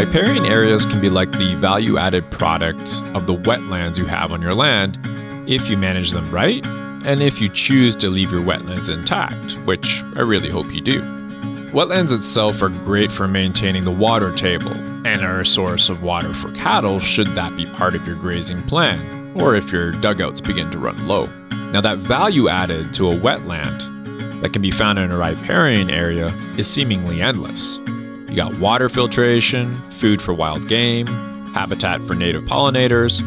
Riparian areas can be like the value added product of the wetlands you have on your land if you manage them right and if you choose to leave your wetlands intact, which I really hope you do. Wetlands itself are great for maintaining the water table and are a source of water for cattle should that be part of your grazing plan, or if your dugouts begin to run low. Now, that value added to a wetland that can be found in a riparian area is seemingly endless. You got water filtration, food for wild game, habitat for native pollinators,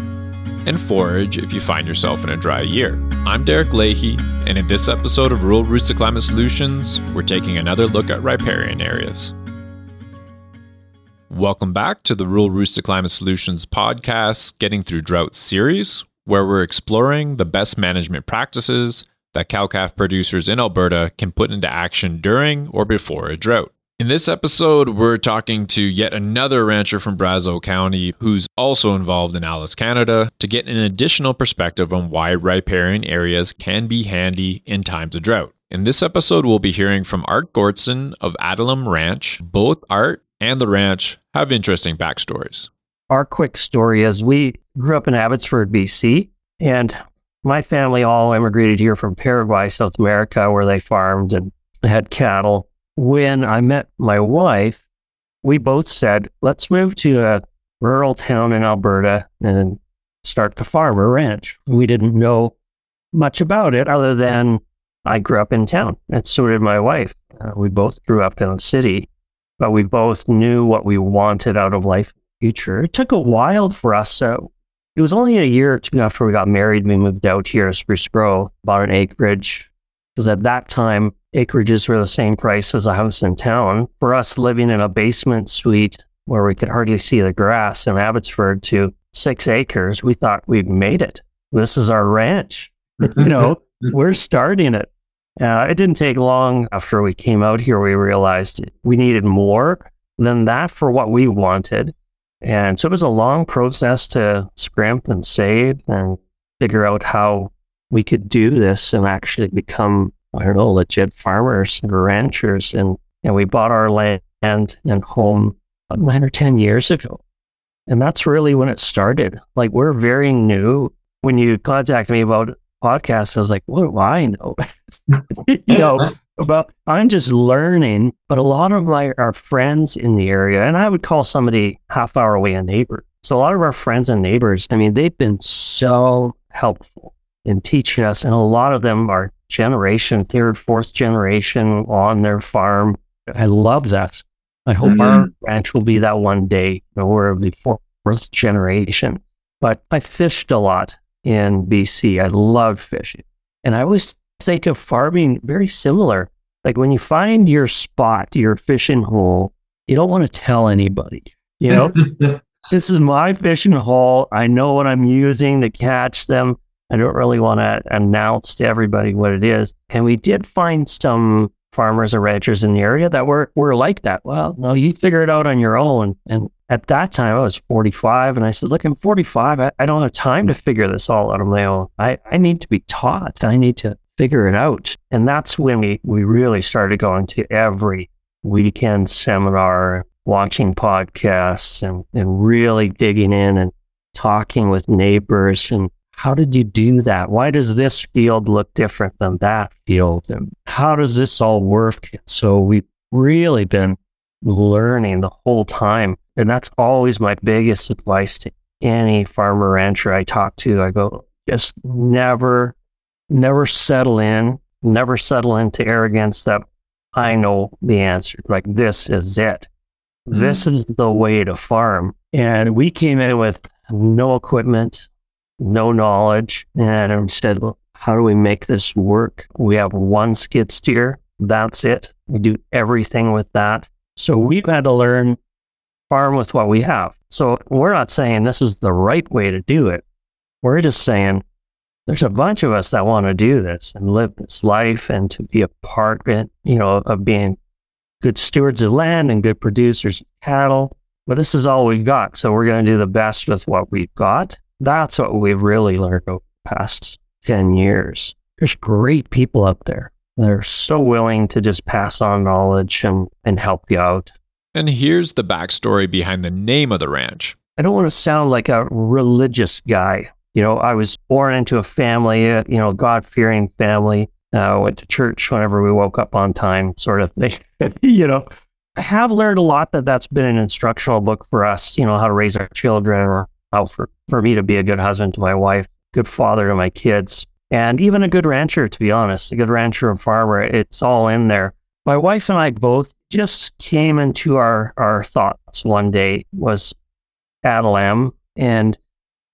and forage if you find yourself in a dry year. I'm Derek Leahy, and in this episode of Rural Roots to Climate Solutions, we're taking another look at riparian areas. Welcome back to the Rural Roots to Climate Solutions podcast, Getting Through Drought series, where we're exploring the best management practices that cow calf producers in Alberta can put into action during or before a drought. In this episode, we're talking to yet another rancher from Brazeau County who's also involved in ALUS, Canada to get an additional perspective on why riparian areas can be handy in times of drought. In this episode, we'll be hearing from Art Goertzen of Adullam Ranch. Both Art and the ranch have interesting backstories. Our quick story is we grew up in Abbotsford, BC, and my family all immigrated here from Paraguay, South America, where they farmed and had cattle when I met my wife, we both said, let's move to a rural town in Alberta and start to farm a ranch. We didn't know much about it other than I grew up in town, and so did my wife. Uh, we both grew up in a city, but we both knew what we wanted out of life future. It took a while for us. So it was only a year or two after we got married, we moved out here to Spruce Grove, bought an acreage, because at that time, acreages were the same price as a house in town. For us living in a basement suite where we could hardly see the grass in Abbotsford to six acres, we thought we'd made it. This is our ranch. you know, we're starting it. Uh, it didn't take long after we came out here, we realized we needed more than that for what we wanted. And so it was a long process to scrimp and save and figure out how we could do this and actually become I don't oh, know, legit farmers and ranchers. And, and we bought our land and home nine or 10 years ago. And that's really when it started. Like we're very new. When you contacted me about podcasts, I was like, what do I know? you know, about I'm just learning. But a lot of my our friends in the area, and I would call somebody half hour away a neighbor. So a lot of our friends and neighbors, I mean, they've been so helpful in teaching us, and a lot of them are generation, third, fourth generation on their farm. I love that. I hope mm-hmm. our ranch will be that one day, you know, we're the fourth generation. But I fished a lot in BC. I loved fishing. And I always think of farming very similar. Like when you find your spot, your fishing hole, you don't want to tell anybody, you know? this is my fishing hole. I know what I'm using to catch them. I don't really want to announce to everybody what it is. And we did find some farmers or ranchers in the area that were, were like that. Well, no, you figure it out on your own. And at that time, I was 45. And I said, Look, I'm 45. I, I don't have time to figure this all out on my own. I, I need to be taught. I need to figure it out. And that's when we, we really started going to every weekend seminar, watching podcasts, and, and really digging in and talking with neighbors and how did you do that? Why does this field look different than that field? And how does this all work? So we've really been learning the whole time. And that's always my biggest advice to any farmer rancher I talk to. I go, just never, never settle in, never settle into arrogance that I know the answer. Like, this is it. Mm-hmm. This is the way to farm. And we came in with no equipment, no knowledge. And instead, how do we make this work? We have one skid steer. That's it. We do everything with that. So we've had to learn farm with what we have. So we're not saying this is the right way to do it. We're just saying there's a bunch of us that want to do this and live this life and to be a part you know, of being good stewards of land and good producers of cattle. But this is all we've got. So we're going to do the best with what we've got that's what we've really learned over the past 10 years. There's great people up there They're so willing to just pass on knowledge and, and help you out. And here's the backstory behind the name of the ranch. I don't want to sound like a religious guy. You know, I was born into a family, uh, you know, God fearing family. Uh, went to church whenever we woke up on time, sort of thing. you know, I have learned a lot that that's been an instructional book for us, you know, how to raise our children or how for, for me to be a good husband to my wife, good father to my kids, and even a good rancher, to be honest, a good rancher and farmer. It's all in there. My wife and I both just came into our, our thoughts one day was Adullam. And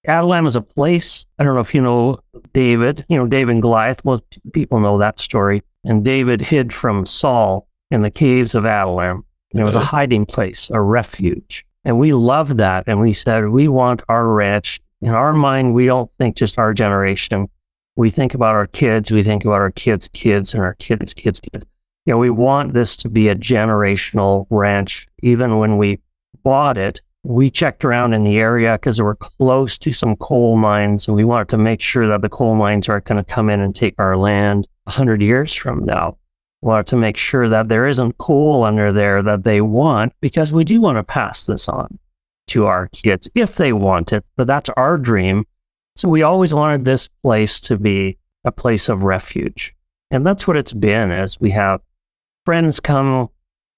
Adullam is a place. I don't know if you know David, you know, David and Goliath. Most people know that story. And David hid from Saul in the caves of Adullam. And it was a hiding place, a refuge. And we loved that. And we said, we want our ranch. In our mind, we don't think just our generation. We think about our kids. We think about our kids' kids and our kids' kids' kids. You know, we want this to be a generational ranch. Even when we bought it, we checked around in the area because we're close to some coal mines and we wanted to make sure that the coal mines aren't going to come in and take our land 100 years from now. We wanted to make sure that there isn't coal under there that they want because we do want to pass this on to our kids if they want it. But that's our dream. So we always wanted this place to be a place of refuge. And that's what it's been as we have friends come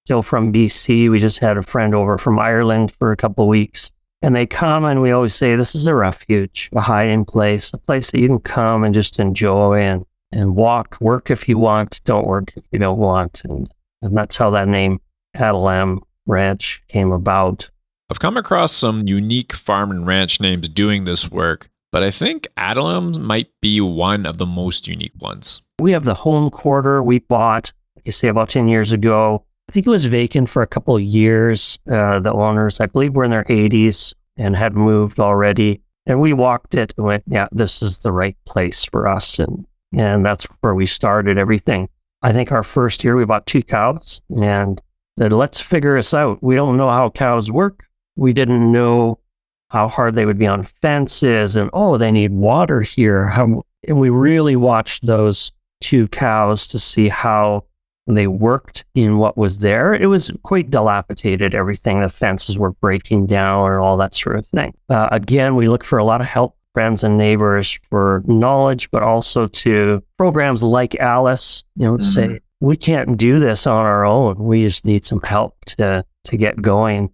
still from BC. We just had a friend over from Ireland for a couple of weeks. And they come and we always say, this is a refuge, a hiding place, a place that you can come and just enjoy and, and walk, work if you want, don't work if you don't want. And, and that's how that name Adullam Ranch came about. I've come across some unique farm and ranch names doing this work, but I think Adullam might be one of the most unique ones. We have the home quarter we bought, like you say, about 10 years ago. I think it was vacant for a couple of years. Uh, the owners, I believe, were in their 80s and had moved already. And we walked it and went, yeah, this is the right place for us. And, and that's where we started everything. I think our first year we bought two cows and said, let's figure this out. We don't know how cows work. We didn't know how hard they would be on fences and, oh, they need water here. How, and we really watched those two cows to see how they worked in what was there. It was quite dilapidated, everything. The fences were breaking down and all that sort of thing. Uh, again, we look for a lot of help, friends and neighbors for knowledge, but also to programs like ALUS, you know, mm-hmm. say, we can't do this on our own. We just need some help to, to get going.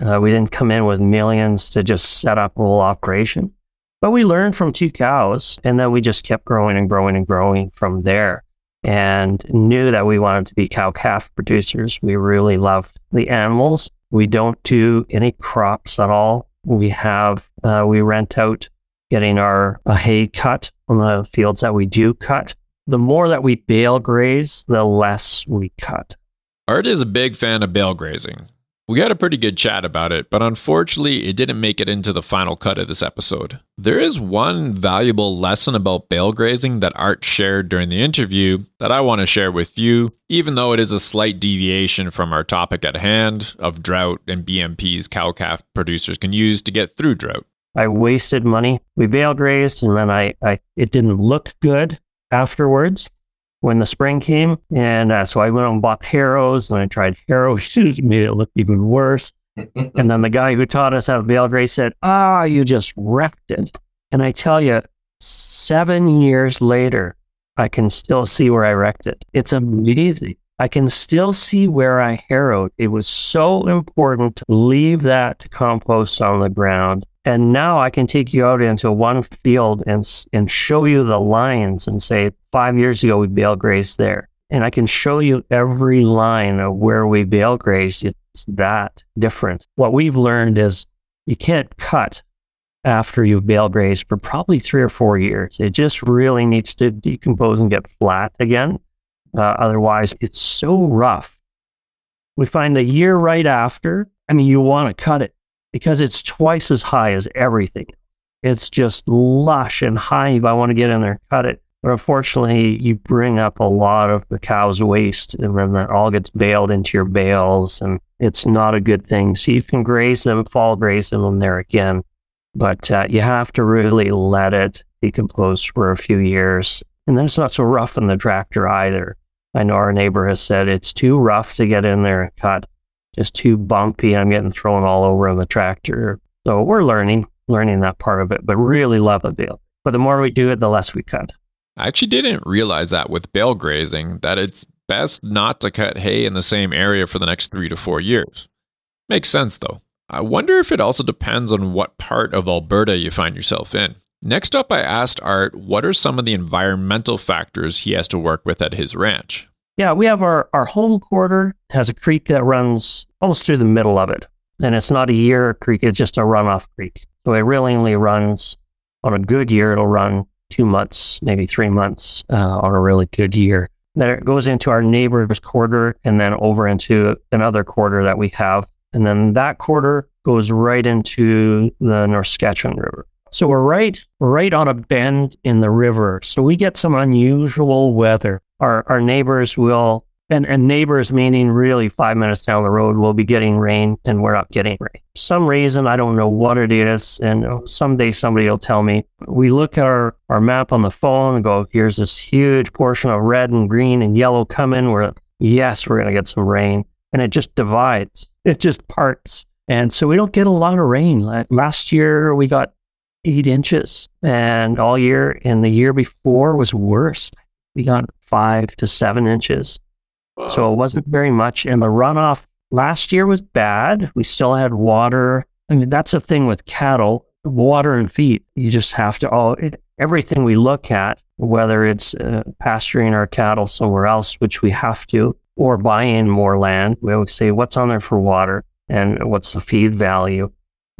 Uh, we didn't come in with millions to just set up a little operation, but we learned from two cows and then we just kept growing and growing and growing from there and knew that we wanted to be cow calf producers. We really loved the animals. We don't do any crops at all. We have, uh, we rent out getting our hay cut on the fields that we do cut. The more that we bale graze, the less we cut. Art is a big fan of bale grazing. We had a pretty good chat about it, but unfortunately, it didn't make it into the final cut of this episode. There is one valuable lesson about bale grazing that Art shared during the interview that I want to share with you, even though it is a slight deviation from our topic at hand of drought and BMPs cow calf producers can use to get through drought. I wasted money. We bale grazed, and then I, I it didn't look good afterwards when the spring came. And uh, so I went and bought harrows and I tried harrow shoes, made it look even worse. and then the guy who taught us how to bale graze said, Ah, you just wrecked it. And I tell you, seven years later, I can still see where I wrecked it. It's amazing. I can still see where I harrowed. It was so important to leave that compost on the ground and now I can take you out into one field and and show you the lines and say five years ago we bale grazed there, and I can show you every line of where we bale grazed. It's that different. What we've learned is you can't cut after you've bale grazed for probably three or four years. It just really needs to decompose and get flat again. Uh, otherwise, it's so rough. We find the year right after. I mean, you want to cut it because it's twice as high as everything. It's just lush and high. If I want to get in there, cut it. But unfortunately, you bring up a lot of the cow's waste, and then that all gets baled into your bales, and it's not a good thing. So you can graze them, fall graze them there again, but uh, you have to really let it decompose for a few years, and then it's not so rough in the tractor either. I know our neighbor has said it's too rough to get in there and cut. Just too bumpy. I'm getting thrown all over the tractor. So we're learning, learning that part of it, but really love the bale. But the more we do it, the less we cut. I actually didn't realize that with bale grazing, that it's best not to cut hay in the same area for the next three to four years. Makes sense though. I wonder if it also depends on what part of Alberta you find yourself in. Next up, I asked Art what are some of the environmental factors he has to work with at his ranch. Yeah, we have our, our home quarter has a creek that runs almost through the middle of it. And it's not a year creek, it's just a runoff creek. So it really only runs on a good year, it'll run two months, maybe three months uh, on a really good year. Then it goes into our neighbor's quarter and then over into another quarter that we have. And then that quarter goes right into the North Saskatchewan River. So we're right, right on a bend in the river. So we get some unusual weather. Our, our neighbors will, and, and neighbors meaning really five minutes down the road, will be getting rain and we're not getting rain. Some reason, I don't know what it is. And someday somebody will tell me. We look at our, our map on the phone and go, here's this huge portion of red and green and yellow coming. We're, yes, we're going to get some rain. And it just divides, it just parts. And so we don't get a lot of rain. Last year we got eight inches, and all year and the year before was worse. We got five to seven inches. Wow. So it wasn't very much. And the runoff last year was bad. We still had water. I mean, that's the thing with cattle water and feed. You just have to all everything we look at, whether it's uh, pasturing our cattle somewhere else, which we have to, or buying more land. We always say, what's on there for water and what's the feed value?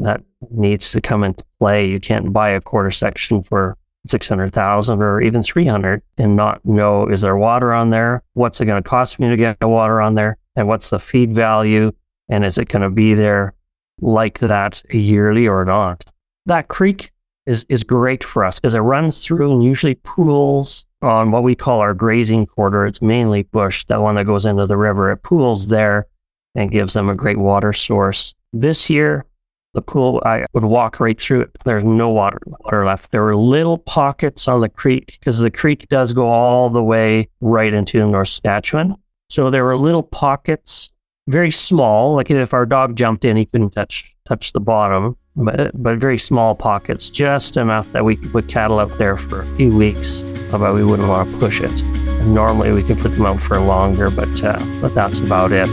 that needs to come into play. You can't buy a quarter section for 600,000 or even 300 and not know is there water on there? What's it going to cost me to get the water on there? And what's the feed value? And is it going to be there like that yearly or not? That creek is, is great for us because it runs through and usually pools on what we call our grazing quarter. It's mainly bush, that one that goes into the river. It pools there and gives them a great water source. This year, the pool, I would walk right through it. There's no water, water left. There were little pockets on the creek because the creek does go all the way right into North Saskatchewan. So there were little pockets, very small. Like if our dog jumped in, he couldn't touch touch the bottom, but but very small pockets, just enough that we could put cattle up there for a few weeks, but we wouldn't want to push it. And normally we could put them out for longer, but uh, but that's about it.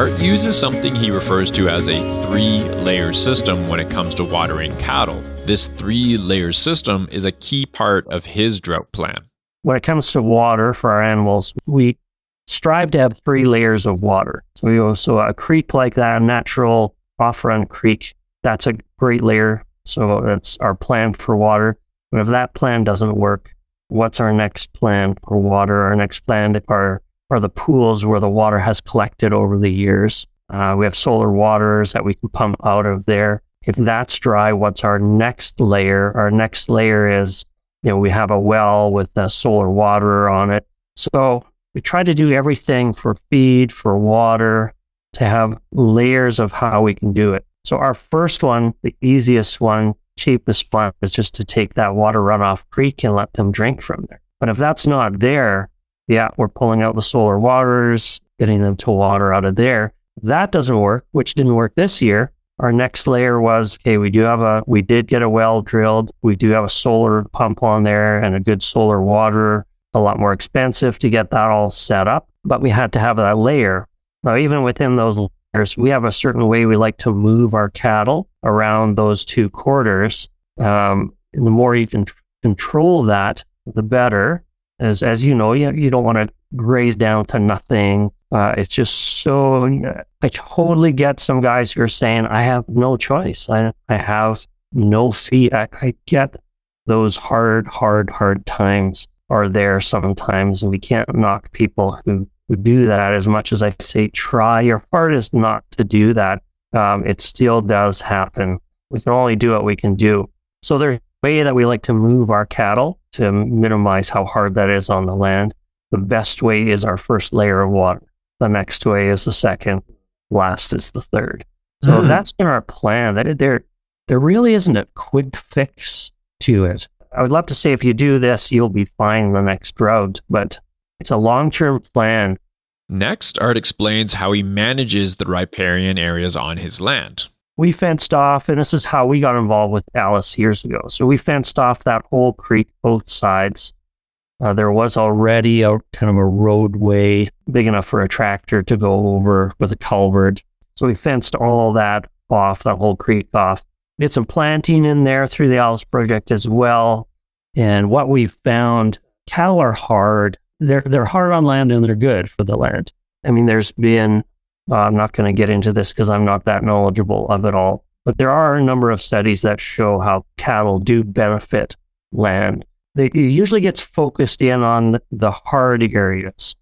Art uses something he refers to as a three layer system when it comes to watering cattle. This three layer system is a key part of his drought plan. When it comes to water for our animals, we strive to have three layers of water. So, we go, so a creek like that, a natural off run creek, that's a great layer. So that's our plan for water. But if that plan doesn't work, what's our next plan for water? Our next plan are are the pools where the water has collected over the years. Uh, we have solar waters that we can pump out of there. If that's dry, what's our next layer? Our next layer is, you know, we have a well with a solar water on it. So we try to do everything for feed, for water, to have layers of how we can do it. So our first one, the easiest one, cheapest one, is just to take that water runoff creek and let them drink from there. But if that's not there, yeah, we're pulling out the solar waters, getting them to water out of there. That doesn't work, which didn't work this year. Our next layer was okay, we do have a, we did get a well drilled. We do have a solar pump on there and a good solar water. A lot more expensive to get that all set up, but we had to have that layer. Now, even within those layers, we have a certain way we like to move our cattle around those two quarters. Um, the more you can control that, the better as as you know, you, you don't want to graze down to nothing. Uh, it's just so. I totally get some guys who are saying, "I have no choice. I I have no fee." I, I get those hard, hard, hard times are there sometimes, and we can't knock people who who do that. As much as I say, try your hardest not to do that. Um, it still does happen. We can only do what we can do. So there's way that we like to move our cattle to minimize how hard that is on the land. The best way is our first layer of water. The next way is the second. Last is the third. So mm. that's been our plan. That there, there really isn't a quick fix to it. I would love to say if you do this, you'll be fine the next drought, but it's a long term plan. Next, Art explains how he manages the riparian areas on his land. We fenced off, and this is how we got involved with ALUS years ago. So we fenced off that whole creek, both sides. Uh, there was already a kind of a roadway big enough for a tractor to go over with a culvert. So we fenced all that off, that whole creek off. Did some planting in there through the ALUS project as well. And what we found, cattle are hard. They're they're hard on land and they're good for the land. I mean, there's been uh, I'm not going to get into this because I'm not that knowledgeable of it all, but there are a number of studies that show how cattle do benefit land. They, it usually gets focused in on the hard areas.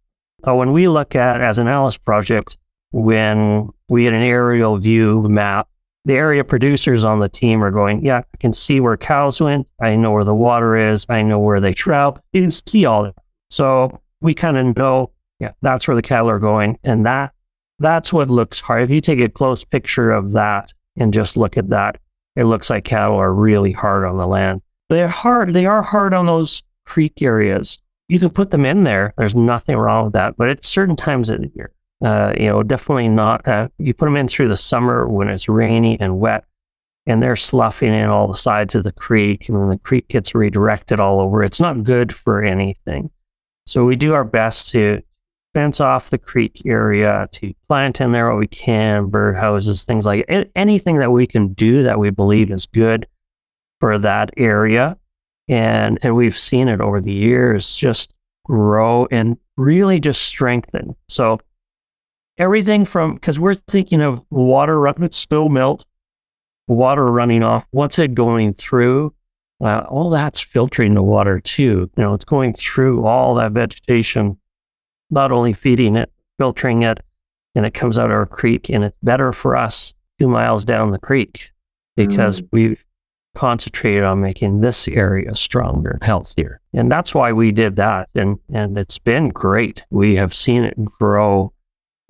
Uh, when we look at as an ALUS project, when we get an aerial view map, the area producers on the team are going, yeah, I can see where cows went. I know where the water is. I know where they trout. You can see all that. So we kind of know, yeah, that's where the cattle are going. And that that's what looks hard. If you take a close picture of that and just look at that, it looks like cattle are really hard on the land. They're hard. They are hard on those creek areas. You can put them in there. There's nothing wrong with that. But at certain times of the year, uh, you know, definitely not. Uh, you put them in through the summer when it's rainy and wet, and they're sloughing in all the sides of the creek, and when the creek gets redirected all over. It's not good for anything. So we do our best to fence off the creek area, to plant in there what we can, birdhouses, things like it. anything that we can do that we believe is good for that area. And and we've seen it over the years just grow and really just strengthen. So everything from because we're thinking of water running still melt, water running off. What's it going through? Uh, all that's filtering the water too. You know, it's going through all that vegetation not only feeding it, filtering it, and it comes out our creek, and it's better for us two miles down the creek because mm. we've concentrated on making this area stronger, healthier. And that's why we did that. And, and it's been great. We have seen it grow.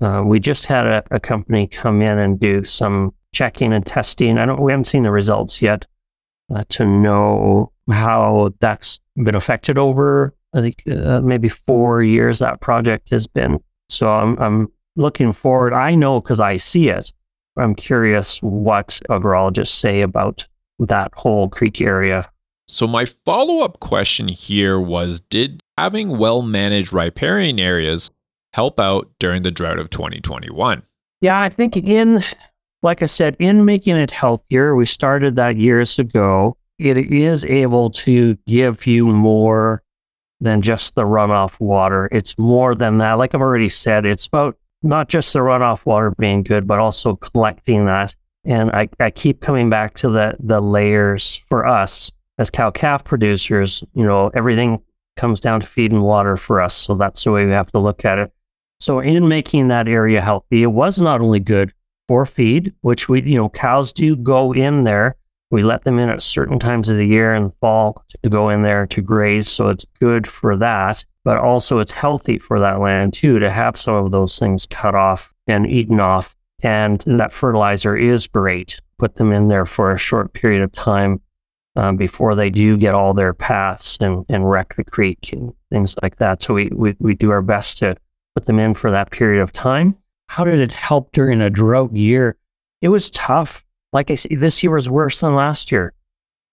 Uh, we just had a, a, company come in and do some checking and testing. I don't, we haven't seen the results yet uh, to know how that's been affected over I think uh, maybe four years that project has been. So I'm, I'm looking forward. I know because I see it. I'm curious what agrologists say about that whole creek area. So my follow-up question here was did having well-managed riparian areas help out during the drought of 2021? Yeah, I think in like I said, in making it healthier, we started that years ago. It is able to give you more than just the runoff water. It's more than that. Like I've already said, it's about not just the runoff water being good, but also collecting that. And I, I keep coming back to the the layers for us as cow calf producers. You know, everything comes down to feed and water for us. So that's the way we have to look at it. So in making that area healthy, it was not only good for feed, which we, you know, cows do go in there we let them in at certain times of the year in the fall to go in there to graze. So it's good for that. But also, it's healthy for that land too to have some of those things cut off and eaten off. And that fertilizer is great. Put them in there for a short period of time um, before they do get all their paths and, and wreck the creek and things like that. So we, we, we do our best to put them in for that period of time. How did it help during a drought year? It was tough like I say, this year was worse than last year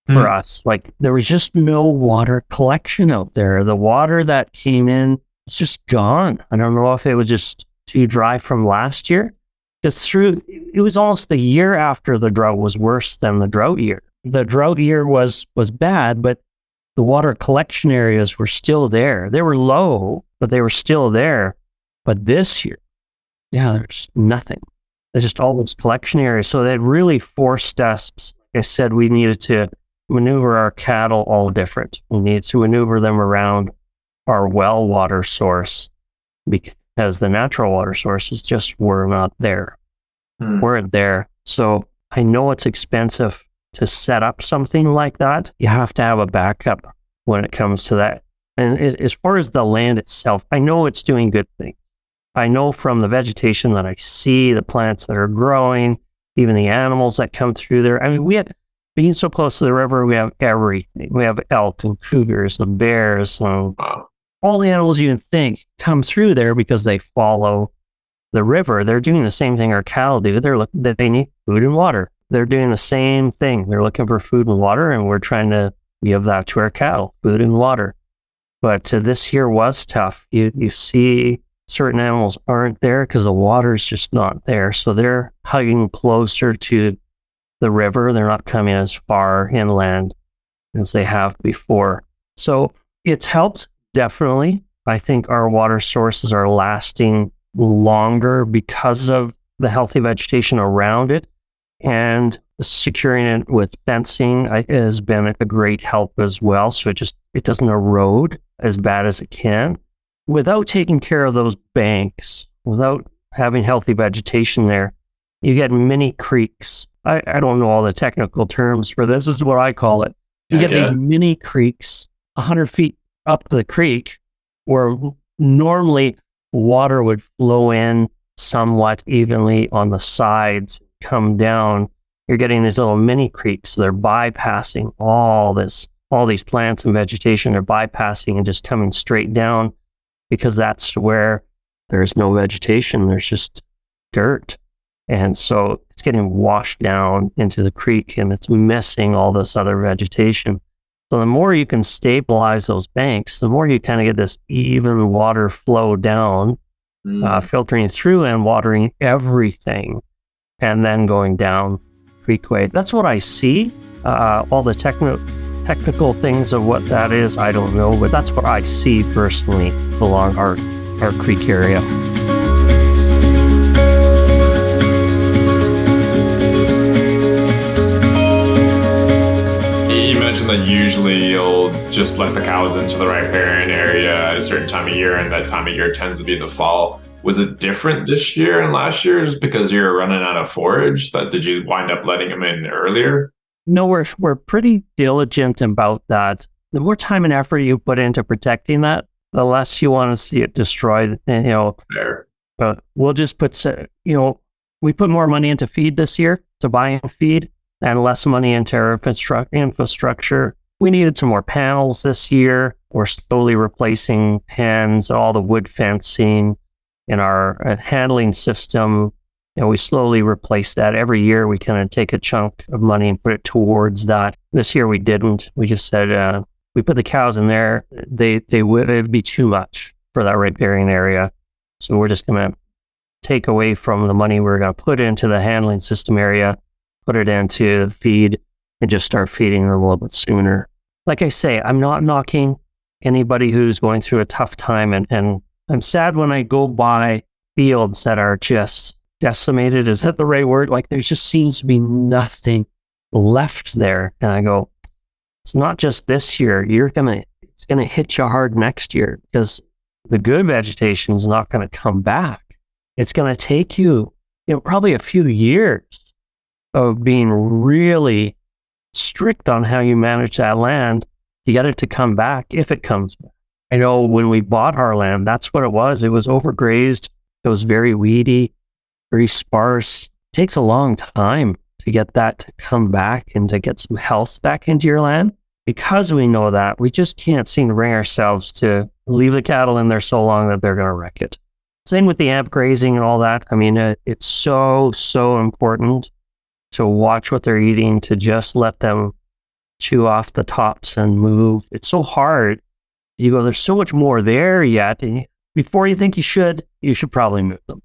for mm. us. Like there was just no water collection out there. The water that came in was just gone. I don't know if it was just too dry from last year. Just through, it was almost the year after the drought was worse than the drought year. The drought year was was bad, but the water collection areas were still there. They were low, but they were still there. But this year, yeah, there's nothing. It's just all those collection areas. So that really forced us, like I said, we needed to maneuver our cattle all different. We needed to maneuver them around our well water source because the natural water sources just were not there, hmm. weren't there. So I know it's expensive to set up something like that. You have to have a backup when it comes to that. And as far as the land itself, I know it's doing good things. I know from the vegetation that I see, the plants that are growing, even the animals that come through there. I mean, we had being so close to the river, we have everything. We have elk and cougars and bears and all the animals you can think come through there because they follow the river. They're doing the same thing our cattle do. They're look that they need food and water. They're doing the same thing. They're looking for food and water, and we're trying to give that to our cattle, food and water. But uh, this year was tough. You you see certain animals aren't there because the water is just not there. So they're hugging closer to the river. They're not coming as far inland as they have before. So it's helped definitely. I think our water sources are lasting longer because of the healthy vegetation around it. And securing it with fencing has been a great help as well. So it just it doesn't erode as bad as it can. Without taking care of those banks, without having healthy vegetation there, you get mini creeks. I, I don't know all the technical terms for this. This is what I call it. You Yeah, get yeah. these mini creeks 100 feet up the creek where normally water would flow in somewhat evenly on the sides, come down. You're getting these little mini creeks. So They're bypassing all this, all these plants and vegetation. They're bypassing and just coming straight down because that's where there's no vegetation. There's just dirt. And so it's getting washed down into the creek and it's missing all this other vegetation. So the more you can stabilize those banks, the more you kind of get this even water flow down, Mm. uh, filtering through and watering everything, and then going down creekway. That's what I see. Uh, all the techno- technical things of what that is, I don't know, but that's what I see personally along our our creek area. You mentioned that usually you'll just let the cows into the riparian area at a certain time of year, and that time of year tends to be the fall. Was it different this year and last year just because you were running out of forage? That did you wind up letting them in earlier? No, we're we're pretty diligent about that. The more time and effort you put into protecting that, the less you want to see it destroyed. And, you know, There. uh, we'll just put, you know, we put more money into feed this year to buy in feed and less money into our infrastructure. We needed some more panels this year. We're slowly replacing pens, all the wood fencing in our uh, handling system. And we slowly replace that every year. We kind of take a chunk of money and put it towards that. This year we didn't. We just said uh, we put the cows in there. They they would it'd be too much for that riparian area. So we're just going to take away from the money we're going to put into the handling system area, put it into feed, and just start feeding them a little bit sooner. Like I say, I'm not knocking anybody who's going through a tough time, and, and I'm sad when I go by fields that are just decimated. Is that the right word? Like there just seems to be nothing left there. And I go, it's not just this year. You're to, it's to hit you hard next year because the good vegetation is not to come back. It's to take you, you know, probably a few years of being really strict on how you manage that land to get it to come back if it comes back. I know when we bought our land, that's what it was. It was overgrazed. It was very weedy, very sparse. It takes a long time to get that to come back and to get some health back into your land. Because we know that, we just can't seem to bring ourselves to leave the cattle in there so long that they're going to wreck it. Same with the amp grazing and all that. I mean, uh, it's so, so important to watch what they're eating, to just let them chew off the tops and move. It's so hard. You go, there's so much more there yet. And before you think you should, you should probably move them.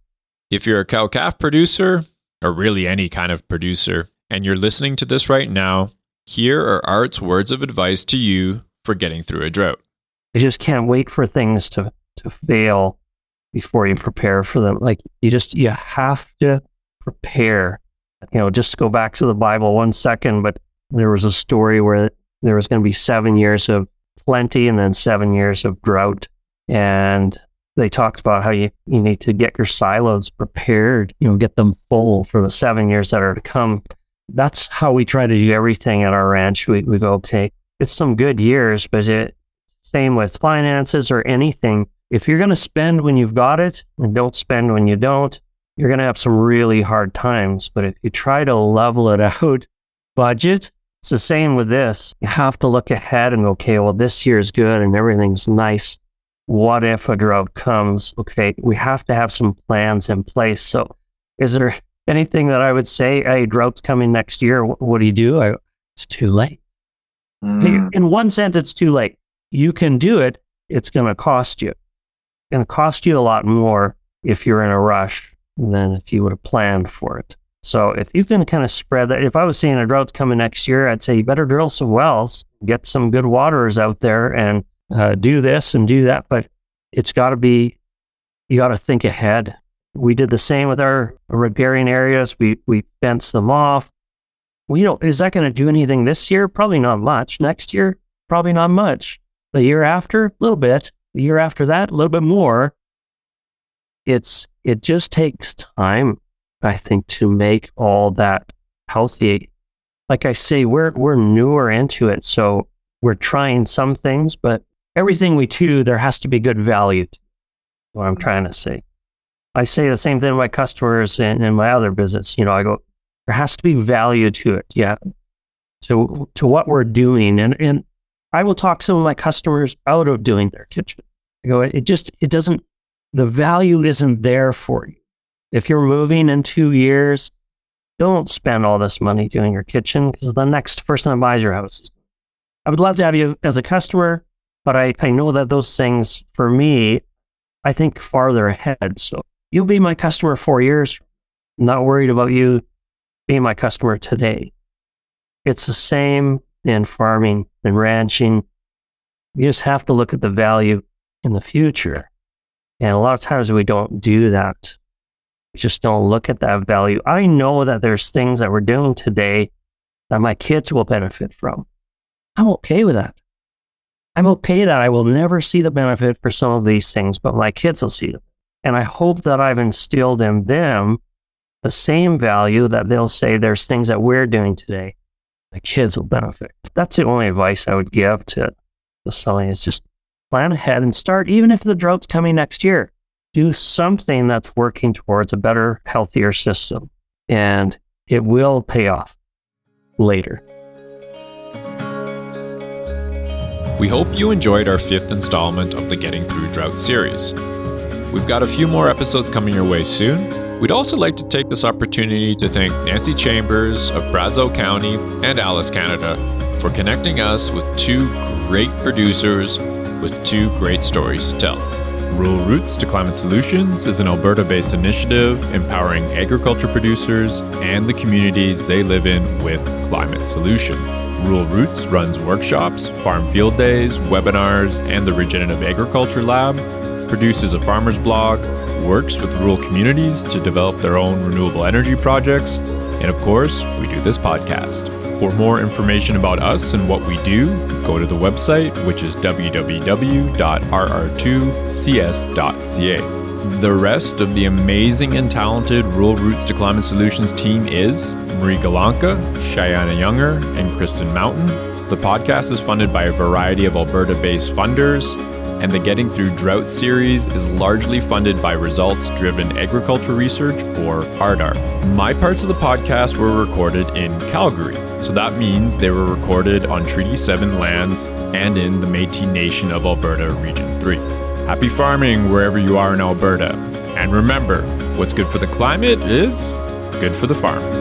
If you're a cow calf producer, or really any kind of producer, and you're listening to this right now, here are Art's words of advice to you for getting through a drought. You just can't wait for things to, to fail before you prepare for them. Like you just, you have to prepare. You know, just go back to the Bible one second, but there was a story where there was going to be seven years of plenty and then seven years of drought. And they talked about how you, you need to get your silos prepared, you know, get them full for the seven years that are to come. That's how we try to do everything at our ranch. We, we go, okay, it's some good years, but it, same with finances or anything. If you're going to spend when you've got it and don't spend when you don't, you're going to have some really hard times. But if you try to level it out, budget, It's the same with this. You have to look ahead and okay, well, this year is good and everything's nice. What if a drought comes? Okay, we have to have some plans in place. So, is there anything that I would say, hey, drought's coming next year? What, what do you do? I, it's too late. Mm. In one sense, it's too late. You can do it. It's going to cost you. It's going to cost you a lot more if you're in a rush than if you would have planned for it. So if you can kind of spread that, if I was seeing a drought coming next year, I'd say you better drill some wells, get some good waters out there, and uh, do this and do that. But it's got to be, you got to think ahead. We did the same with our riparian areas. We we fenced them off. You know, is that going to do anything this year? Probably not much. Next year, probably not much. The year after, a little bit. The year after that, a little bit more. It's it just takes time I think, to make all that healthy. Like I say, we're we're newer into it, so we're trying some things, but everything we do, there has to be good value. To what I'm mm-hmm. trying to say. I say the same thing to my customers and in my other business. You know, I go, there has to be value to it. Yeah. So to what we're doing, and and I will talk some of my customers out of doing their kitchen. I go, it just it doesn't the value isn't there for you. If you're moving in two years, don't spend all this money doing your kitchen because the next person that buys your house. I would love to have you as a customer, but I, I know that those things for me, I think farther ahead. So you'll be my customer four years. I'm not worried about you being my customer today. It's the same in farming and ranching. You just have to look at the value in the future. And a lot of times we don't do that We just don't look at that value. I know that there's things that we're doing today that my kids will benefit from. I'm okay with that. I'm okay that I will never see the benefit for some of these things, but my kids will see them. And I hope that I've instilled in them the same value that they'll say there's things that we're doing today. My kids will benefit. That's the only advice I would give to the selling is just plan ahead and start, even if the drought's coming next year do something that's working towards a better, healthier system, and it will pay off later. We hope you enjoyed our fifth installment of the Getting Through Drought series. We've got a few more episodes coming your way soon. We'd also like to take this opportunity to thank Nancy Chambers of Brazeau County and ALUS Canada for connecting us with two great producers with two great stories to tell. Rural Roots to Climate Solutions is an Alberta based initiative empowering agriculture producers and the communities they live in with climate solutions. Rural Roots runs workshops, farm field days, webinars, and the Regenerative Agriculture Lab, produces a farmer's blog, works with rural communities to develop their own renewable energy projects, and of course, we do this podcast. For more information about us and what we do, go to the website, which is www.rr2cs.ca. The rest of the amazing and talented Rural Roots to Climate Solutions team is Marie Galanka, Cheyenne Younger, and Kristen Mountain. The podcast is funded by a variety of Alberta based funders and the Getting Through Drought series is largely funded by Results Driven Agriculture Research, or RDAR. My parts of the podcast were recorded in Calgary, so that means they were recorded on Treaty 7 lands and in the Metis Nation of Alberta, Region 3. Happy farming wherever you are in Alberta. And remember, what's good for the climate is good for the farm.